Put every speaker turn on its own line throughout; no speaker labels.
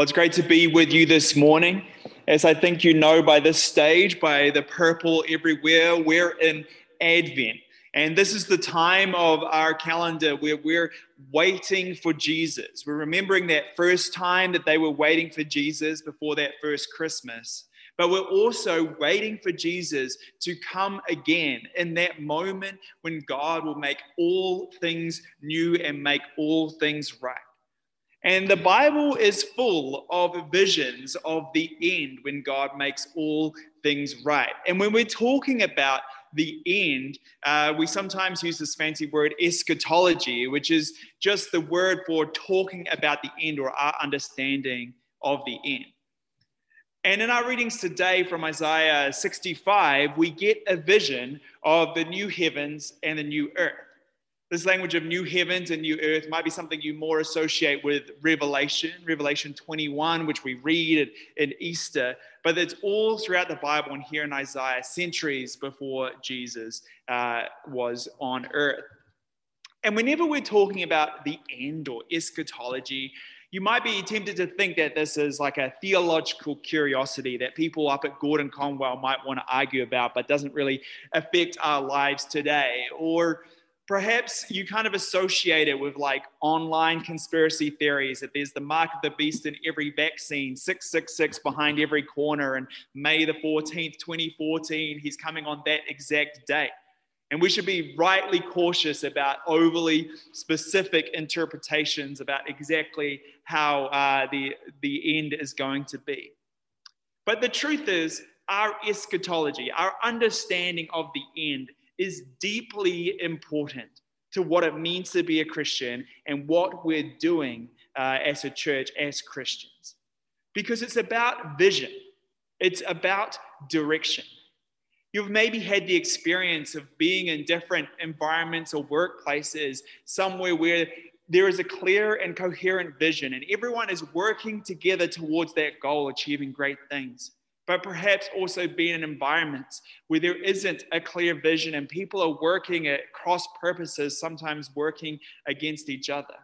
Well, it's great to be with you this morning. As I think you know by this stage, by the purple everywhere, we're in Advent. And this is the time of our calendar where we're waiting for Jesus. We're remembering that first time that they were waiting for Jesus before that first Christmas. But we're also waiting for Jesus to come again in that moment when God will make all things new and make all things right. And the Bible is full of visions of the end when God makes all things right. And when we're talking about the end, uh, we sometimes use this fancy word eschatology, which is just the word for talking about the end or our understanding of the end. And in our readings today from Isaiah 65, we get a vision of the new heavens and the new earth. This language of new heavens and new earth might be something you more associate with Revelation, Revelation 21, which we read in Easter, but it's all throughout the Bible and here in Isaiah, centuries before Jesus uh, was on earth. And whenever we're talking about the end or eschatology, you might be tempted to think that this is like a theological curiosity that people up at Gordon Conwell might want to argue about, but doesn't really affect our lives today. Or perhaps you kind of associate it with like online conspiracy theories that there's the mark of the beast in every vaccine 666 behind every corner and may the 14th 2014 he's coming on that exact date. And we should be rightly cautious about overly specific interpretations about exactly how uh, the, the end is going to be. But the truth is our eschatology our understanding of the end is deeply important to what it means to be a Christian and what we're doing uh, as a church, as Christians. Because it's about vision, it's about direction. You've maybe had the experience of being in different environments or workplaces, somewhere where there is a clear and coherent vision, and everyone is working together towards that goal, achieving great things but perhaps also be in environments where there isn't a clear vision and people are working at cross purposes, sometimes working against each other.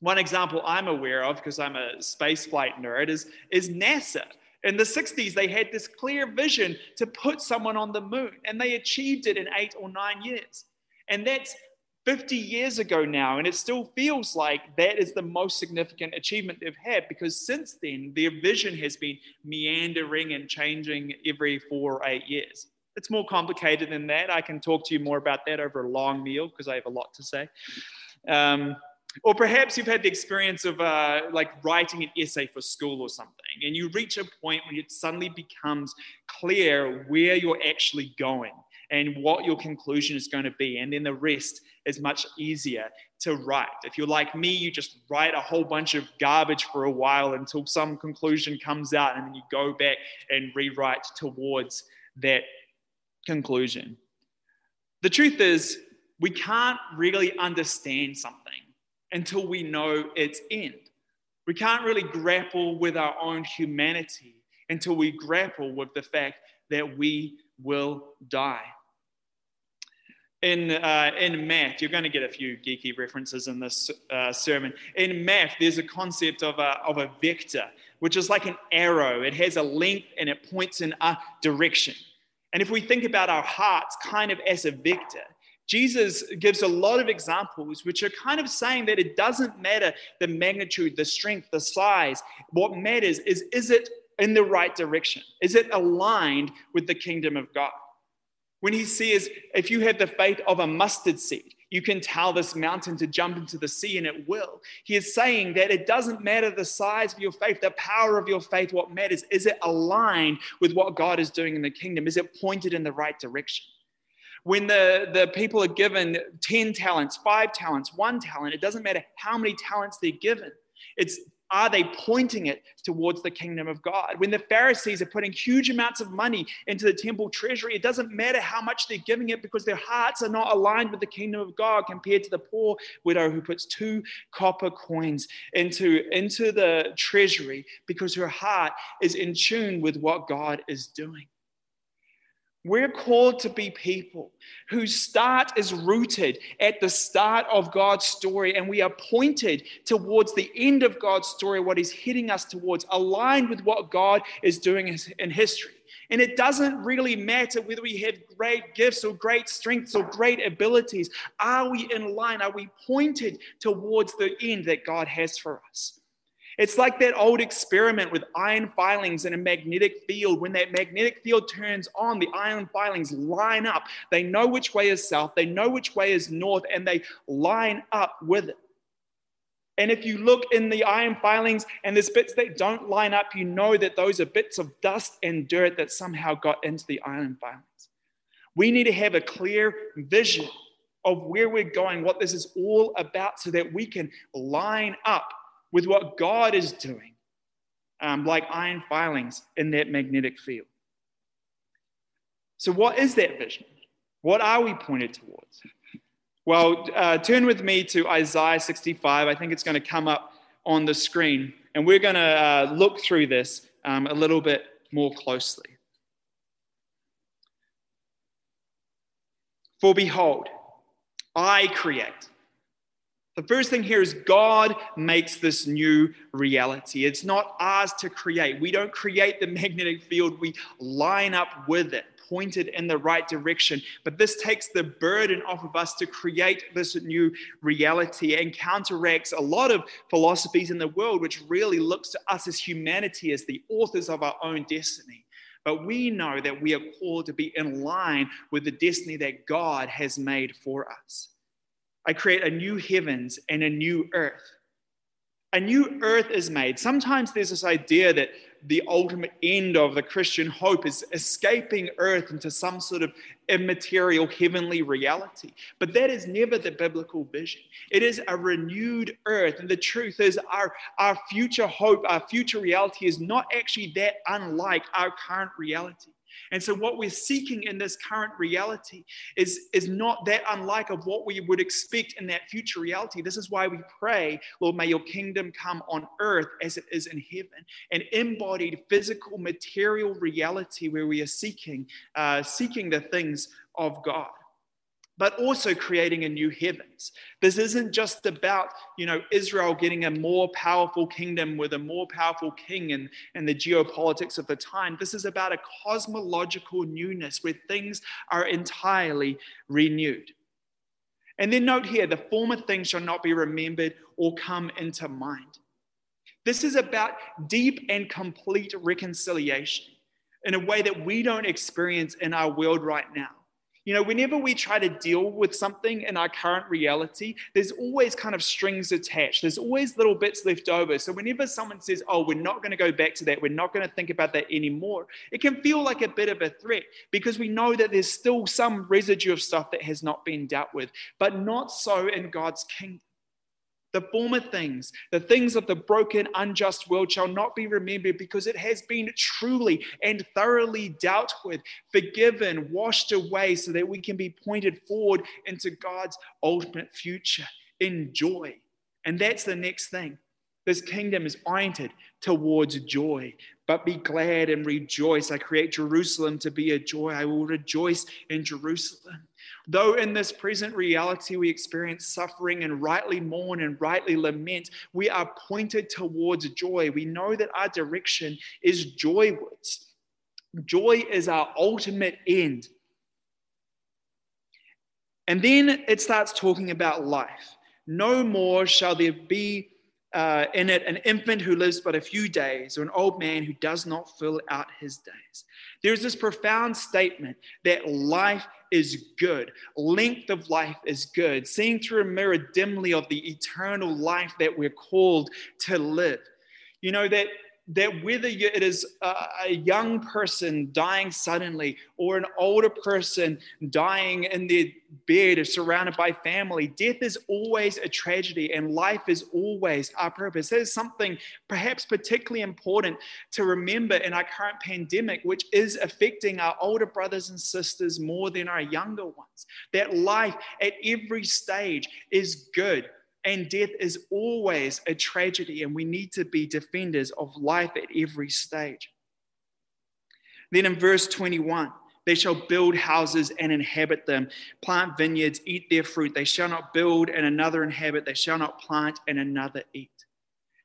One example I'm aware of, because I'm a spaceflight nerd, is, is NASA. In the 60s, they had this clear vision to put someone on the moon, and they achieved it in eight or nine years. And that's 50 years ago now, and it still feels like that is the most significant achievement they've had because since then, their vision has been meandering and changing every four or eight years. It's more complicated than that. I can talk to you more about that over a long meal because I have a lot to say. Um, or perhaps you've had the experience of uh, like writing an essay for school or something, and you reach a point when it suddenly becomes clear where you're actually going and what your conclusion is going to be. And then the rest is much easier to write. If you're like me, you just write a whole bunch of garbage for a while until some conclusion comes out, and then you go back and rewrite towards that conclusion. The truth is, we can't really understand something until we know its end. We can't really grapple with our own humanity until we grapple with the fact that we will die in, uh, in math, you're going to get a few geeky references in this uh, sermon. In math, there's a concept of a, of a vector, which is like an arrow. It has a length and it points in a direction. And if we think about our hearts kind of as a vector, Jesus gives a lot of examples which are kind of saying that it doesn't matter the magnitude, the strength, the size. What matters is is it in the right direction? Is it aligned with the kingdom of God? When he says, if you have the faith of a mustard seed, you can tell this mountain to jump into the sea and it will. He is saying that it doesn't matter the size of your faith, the power of your faith. What matters is it aligned with what God is doing in the kingdom? Is it pointed in the right direction? When the, the people are given 10 talents, five talents, one talent, it doesn't matter how many talents they're given. It's are they pointing it towards the kingdom of God? When the Pharisees are putting huge amounts of money into the temple treasury, it doesn't matter how much they're giving it because their hearts are not aligned with the kingdom of God compared to the poor widow who puts two copper coins into, into the treasury because her heart is in tune with what God is doing. We're called to be people whose start is rooted at the start of God's story, and we are pointed towards the end of God's story, what He's heading us towards, aligned with what God is doing in history. And it doesn't really matter whether we have great gifts or great strengths or great abilities. Are we in line? Are we pointed towards the end that God has for us? It's like that old experiment with iron filings in a magnetic field. When that magnetic field turns on, the iron filings line up. They know which way is south, they know which way is north, and they line up with it. And if you look in the iron filings and there's bits that don't line up, you know that those are bits of dust and dirt that somehow got into the iron filings. We need to have a clear vision of where we're going, what this is all about, so that we can line up with what God is doing, um, like iron filings in that magnetic field. So, what is that vision? What are we pointed towards? Well, uh, turn with me to Isaiah 65. I think it's going to come up on the screen, and we're going to uh, look through this um, a little bit more closely. For behold, I create. The first thing here is God makes this new reality. It's not ours to create. We don't create the magnetic field, we line up with it pointed in the right direction. But this takes the burden off of us to create this new reality and counteracts a lot of philosophies in the world, which really looks to us as humanity as the authors of our own destiny. But we know that we are called to be in line with the destiny that God has made for us. I create a new heavens and a new earth a new earth is made. Sometimes there's this idea that the ultimate end of the Christian hope is escaping earth into some sort of immaterial heavenly reality. But that is never the biblical vision. It is a renewed earth. And the truth is, our, our future hope, our future reality is not actually that unlike our current reality. And so, what we're seeking in this current reality is, is not that unlike of what we would expect in that future reality. This is why we pray, Lord, may your kingdom come on earth as it is in heaven, an embodied physical, material reality where we are seeking, uh, seeking the things of God but also creating a new heavens. This isn't just about, you know, Israel getting a more powerful kingdom with a more powerful king and, and the geopolitics of the time. This is about a cosmological newness where things are entirely renewed. And then note here, the former things shall not be remembered or come into mind. This is about deep and complete reconciliation in a way that we don't experience in our world right now. You know, whenever we try to deal with something in our current reality, there's always kind of strings attached. There's always little bits left over. So whenever someone says, oh, we're not going to go back to that, we're not going to think about that anymore, it can feel like a bit of a threat because we know that there's still some residue of stuff that has not been dealt with, but not so in God's kingdom. The former things, the things of the broken, unjust world shall not be remembered because it has been truly and thoroughly dealt with, forgiven, washed away, so that we can be pointed forward into God's ultimate future in joy. And that's the next thing. This kingdom is oriented towards joy. But be glad and rejoice. I create Jerusalem to be a joy. I will rejoice in Jerusalem. Though in this present reality we experience suffering and rightly mourn and rightly lament, we are pointed towards joy. We know that our direction is joywards. Joy is our ultimate end. And then it starts talking about life. No more shall there be uh, in it an infant who lives but a few days, or an old man who does not fill out his days. There's this profound statement that life is good, length of life is good, seeing through a mirror dimly of the eternal life that we're called to live. You know, that that whether it is a young person dying suddenly or an older person dying in their bed surrounded by family, death is always a tragedy and life is always our purpose. That is something perhaps particularly important to remember in our current pandemic, which is affecting our older brothers and sisters more than our younger ones. That life at every stage is good and death is always a tragedy, and we need to be defenders of life at every stage. Then in verse 21, They shall build houses and inhabit them, plant vineyards, eat their fruit. They shall not build and another inhabit. They shall not plant and another eat.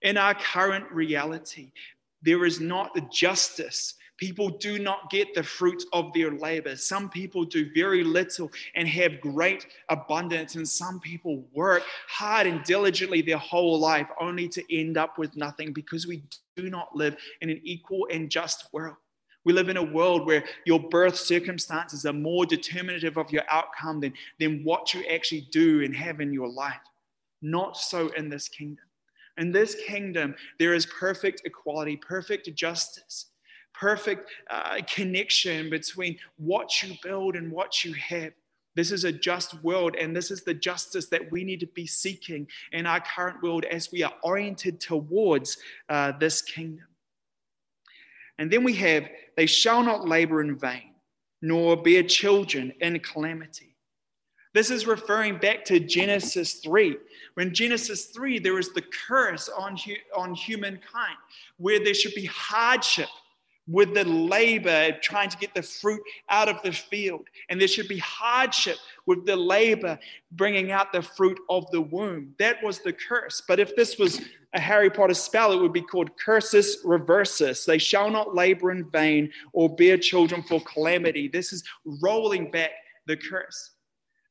In our current reality, there is not the justice People do not get the fruits of their labor. Some people do very little and have great abundance, and some people work hard and diligently their whole life only to end up with nothing because we do not live in an equal and just world. We live in a world where your birth circumstances are more determinative of your outcome than, than what you actually do and have in your life. Not so in this kingdom. In this kingdom, there is perfect equality, perfect justice perfect uh, connection between what you build and what you have. This is a just world, and this is the justice that we need to be seeking in our current world as we are oriented towards uh, this kingdom. And then we have, they shall not labor in vain, nor bear children in calamity. This is referring back to Genesis 3. When Genesis 3, there is the curse on, on humankind, where there should be hardship with the labor trying to get the fruit out of the field. And there should be hardship with the labor bringing out the fruit of the womb. That was the curse. But if this was a Harry Potter spell, it would be called cursus reversus. They shall not labor in vain or bear children for calamity. This is rolling back the curse.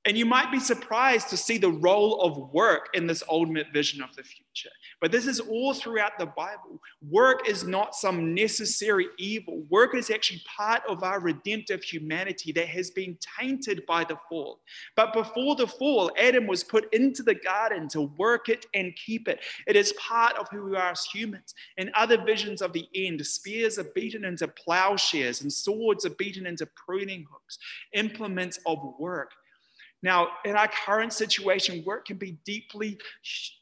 And you might be surprised to see the role of work in this ultimate vision of the future. But this is all throughout the Bible. Work is not some necessary evil. Work is actually part of our redemptive humanity that has been tainted by the fall. But before the fall, Adam was put into the garden to work it and keep it. It is part of who we are as humans. In other visions of the end, spears are beaten into plowshares and swords are beaten into pruning hooks, implements of work now, in our current situation, work can be deeply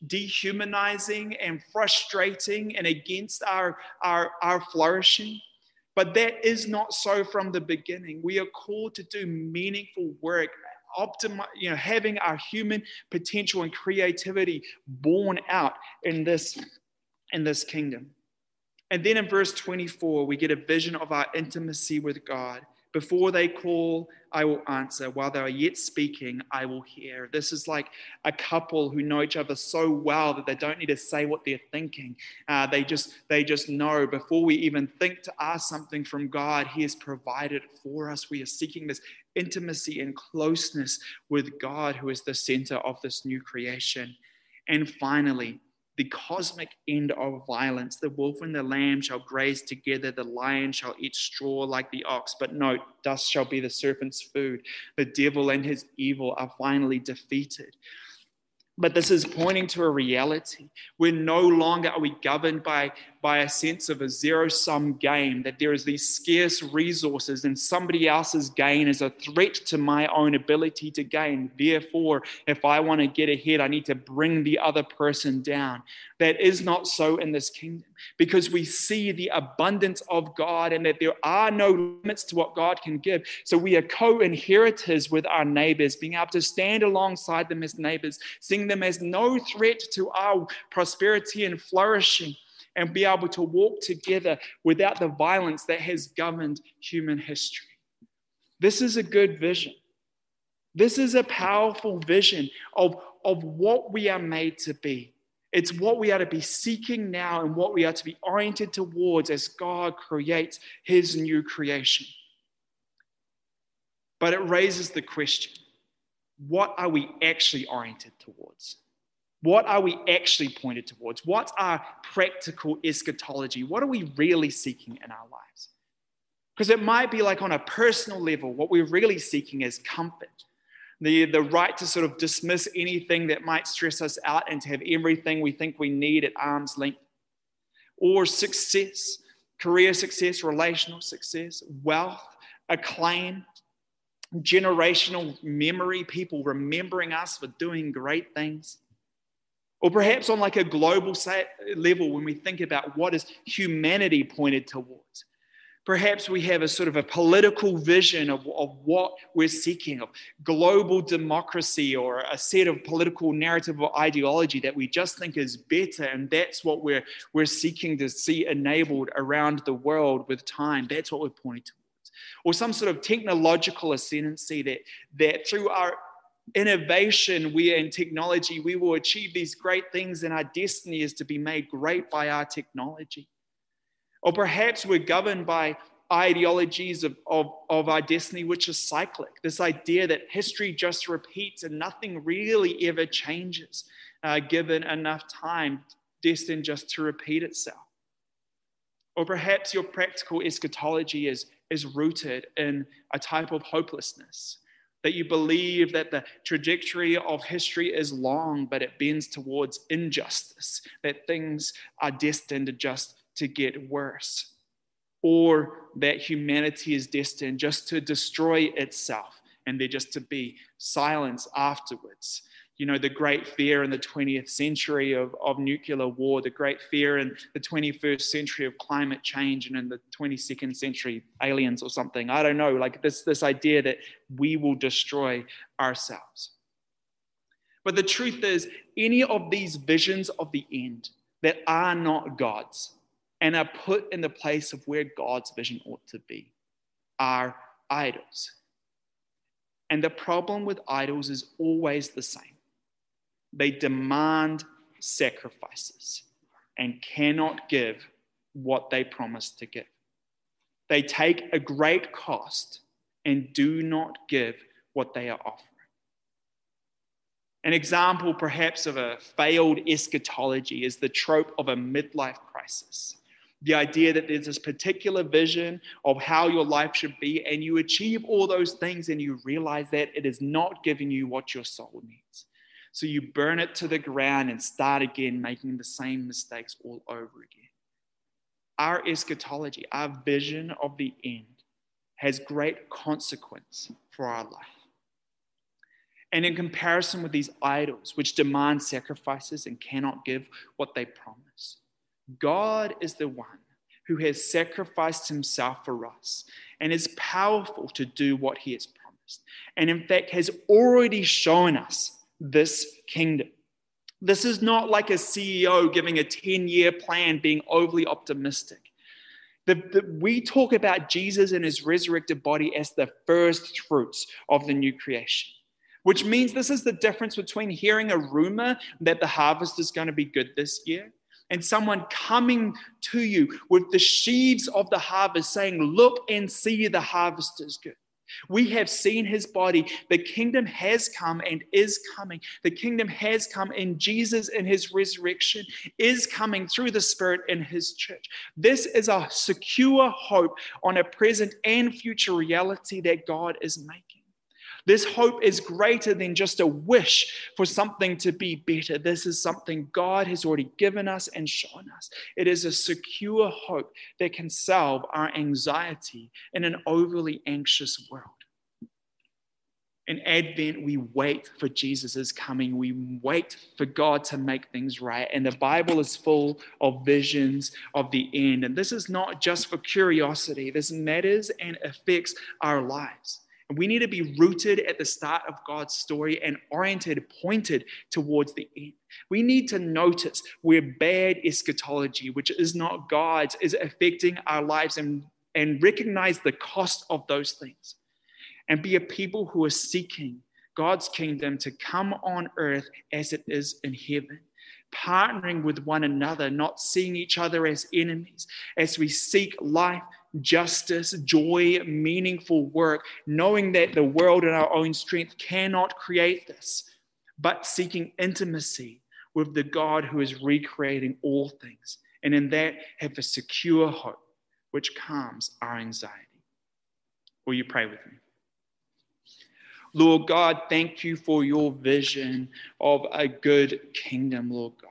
dehumanizing and frustrating and against our, our, our flourishing. But that is not so from the beginning. We are called to do meaningful work, optimize, you know, having our human potential and creativity born out in this, in this kingdom. And then in verse 24, we get a vision of our intimacy with God. Before they call, I will answer. While they are yet speaking, I will hear. This is like a couple who know each other so well that they don't need to say what they're thinking. Uh, they just they just know before we even think to ask something from God, He has provided for us. We are seeking this intimacy and closeness with God, who is the center of this new creation. And finally, the cosmic end of violence. The wolf and the lamb shall graze together, the lion shall eat straw like the ox. But note, dust shall be the serpent's food. The devil and his evil are finally defeated. But this is pointing to a reality We're no longer are we governed by, by a sense of a zero sum game, that there is these scarce resources and somebody else's gain is a threat to my own ability to gain. Therefore, if I want to get ahead, I need to bring the other person down. That is not so in this kingdom because we see the abundance of God and that there are no limits to what God can give. So we are co inheritors with our neighbors, being able to stand alongside them as neighbors, seeing them as no threat to our prosperity and flourishing, and be able to walk together without the violence that has governed human history. This is a good vision. This is a powerful vision of, of what we are made to be. It's what we are to be seeking now and what we are to be oriented towards as God creates his new creation. But it raises the question what are we actually oriented towards? What are we actually pointed towards? What's our practical eschatology? What are we really seeking in our lives? Because it might be like on a personal level, what we're really seeking is comfort the, the right to sort of dismiss anything that might stress us out and to have everything we think we need at arm's length. Or success, career success, relational success, wealth, acclaim, generational memory, people remembering us for doing great things. Or perhaps on like a global level, when we think about what is humanity pointed towards Perhaps we have a sort of a political vision of, of what we're seeking, of global democracy or a set of political narrative or ideology that we just think is better. And that's what we're, we're seeking to see enabled around the world with time. That's what we're pointing towards. or some sort of technological ascendancy that, that through our innovation we and technology we will achieve these great things and our destiny is to be made great by our technology. Or perhaps we're governed by ideologies of, of, of our destiny which is cyclic. This idea that history just repeats and nothing really ever changes uh, given enough time destined just to repeat itself. Or perhaps your practical eschatology is, is rooted in a type of hopelessness that you believe that the trajectory of history is long, but it bends towards injustice, that things are destined just to get worse, or that humanity is destined just to destroy itself and there just to be silence afterwards you know, the great fear in the 20th century of, of nuclear war, the great fear in the 21st century of climate change, and in the 22nd century, aliens or something. I don't know, like this, this idea that we will destroy ourselves. But the truth is, any of these visions of the end that are not God's and are put in the place of where God's vision ought to be are idols. And the problem with idols is always the same they demand sacrifices and cannot give what they promise to give. They take a great cost and do not give what they are offering. An example, perhaps, of a failed eschatology is the trope of a midlife crisis. The idea that there's this particular vision of how your life should be, and you achieve all those things, and you realize that it is not giving you what your soul needs. So you burn it to the ground and start again, making the same mistakes all over again. Our eschatology, our vision of the end, has great consequence for our life. And in comparison with these idols, which demand sacrifices and cannot give what they promise, God is the one who has sacrificed himself for us and is powerful to do what he has promised. And in fact, has already shown us this kingdom. This is not like a CEO giving a 10 year plan, being overly optimistic. The, the, we talk about Jesus and his resurrected body as the first fruits of the new creation, which means this is the difference between hearing a rumor that the harvest is going to be good this year and someone coming to you with the sheaves of the harvest saying, Look and see the harvest is good. We have seen his body. The kingdom has come and is coming. The kingdom has come, and Jesus in his resurrection is coming through the Spirit in his church. This is a secure hope on a present and future reality that God is making. This hope is greater than just a wish for something to be better. This is something God has already given us and shown us. It is a secure hope that can solve our anxiety in an overly anxious world. In Advent, we wait for Jesus' coming. We wait for God to make things right. And the Bible is full of visions of the end. And this is not just for curiosity, this matters and affects our lives. And we need to be rooted at the start of God's story and oriented, pointed towards the end. We need to notice where bad eschatology, which is not God's, is affecting our lives and, and recognize the cost of those things. And be a people who are seeking God's kingdom to come on earth as it is in heaven partnering with one another, not seeing each other as enemies, as we seek life justice, joy, meaningful work, knowing that the world in our own strength cannot create this, but seeking intimacy with the God who is recreating all things. And in that, have a secure hope which calms our anxiety. Will you pray with me? Lord God, thank you for your vision of a good kingdom, Lord God.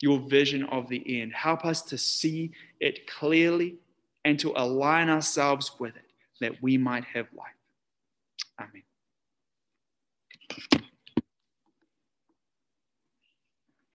Your vision of the end. Help us to see it clearly and to align ourselves with it that we might have life. Amen.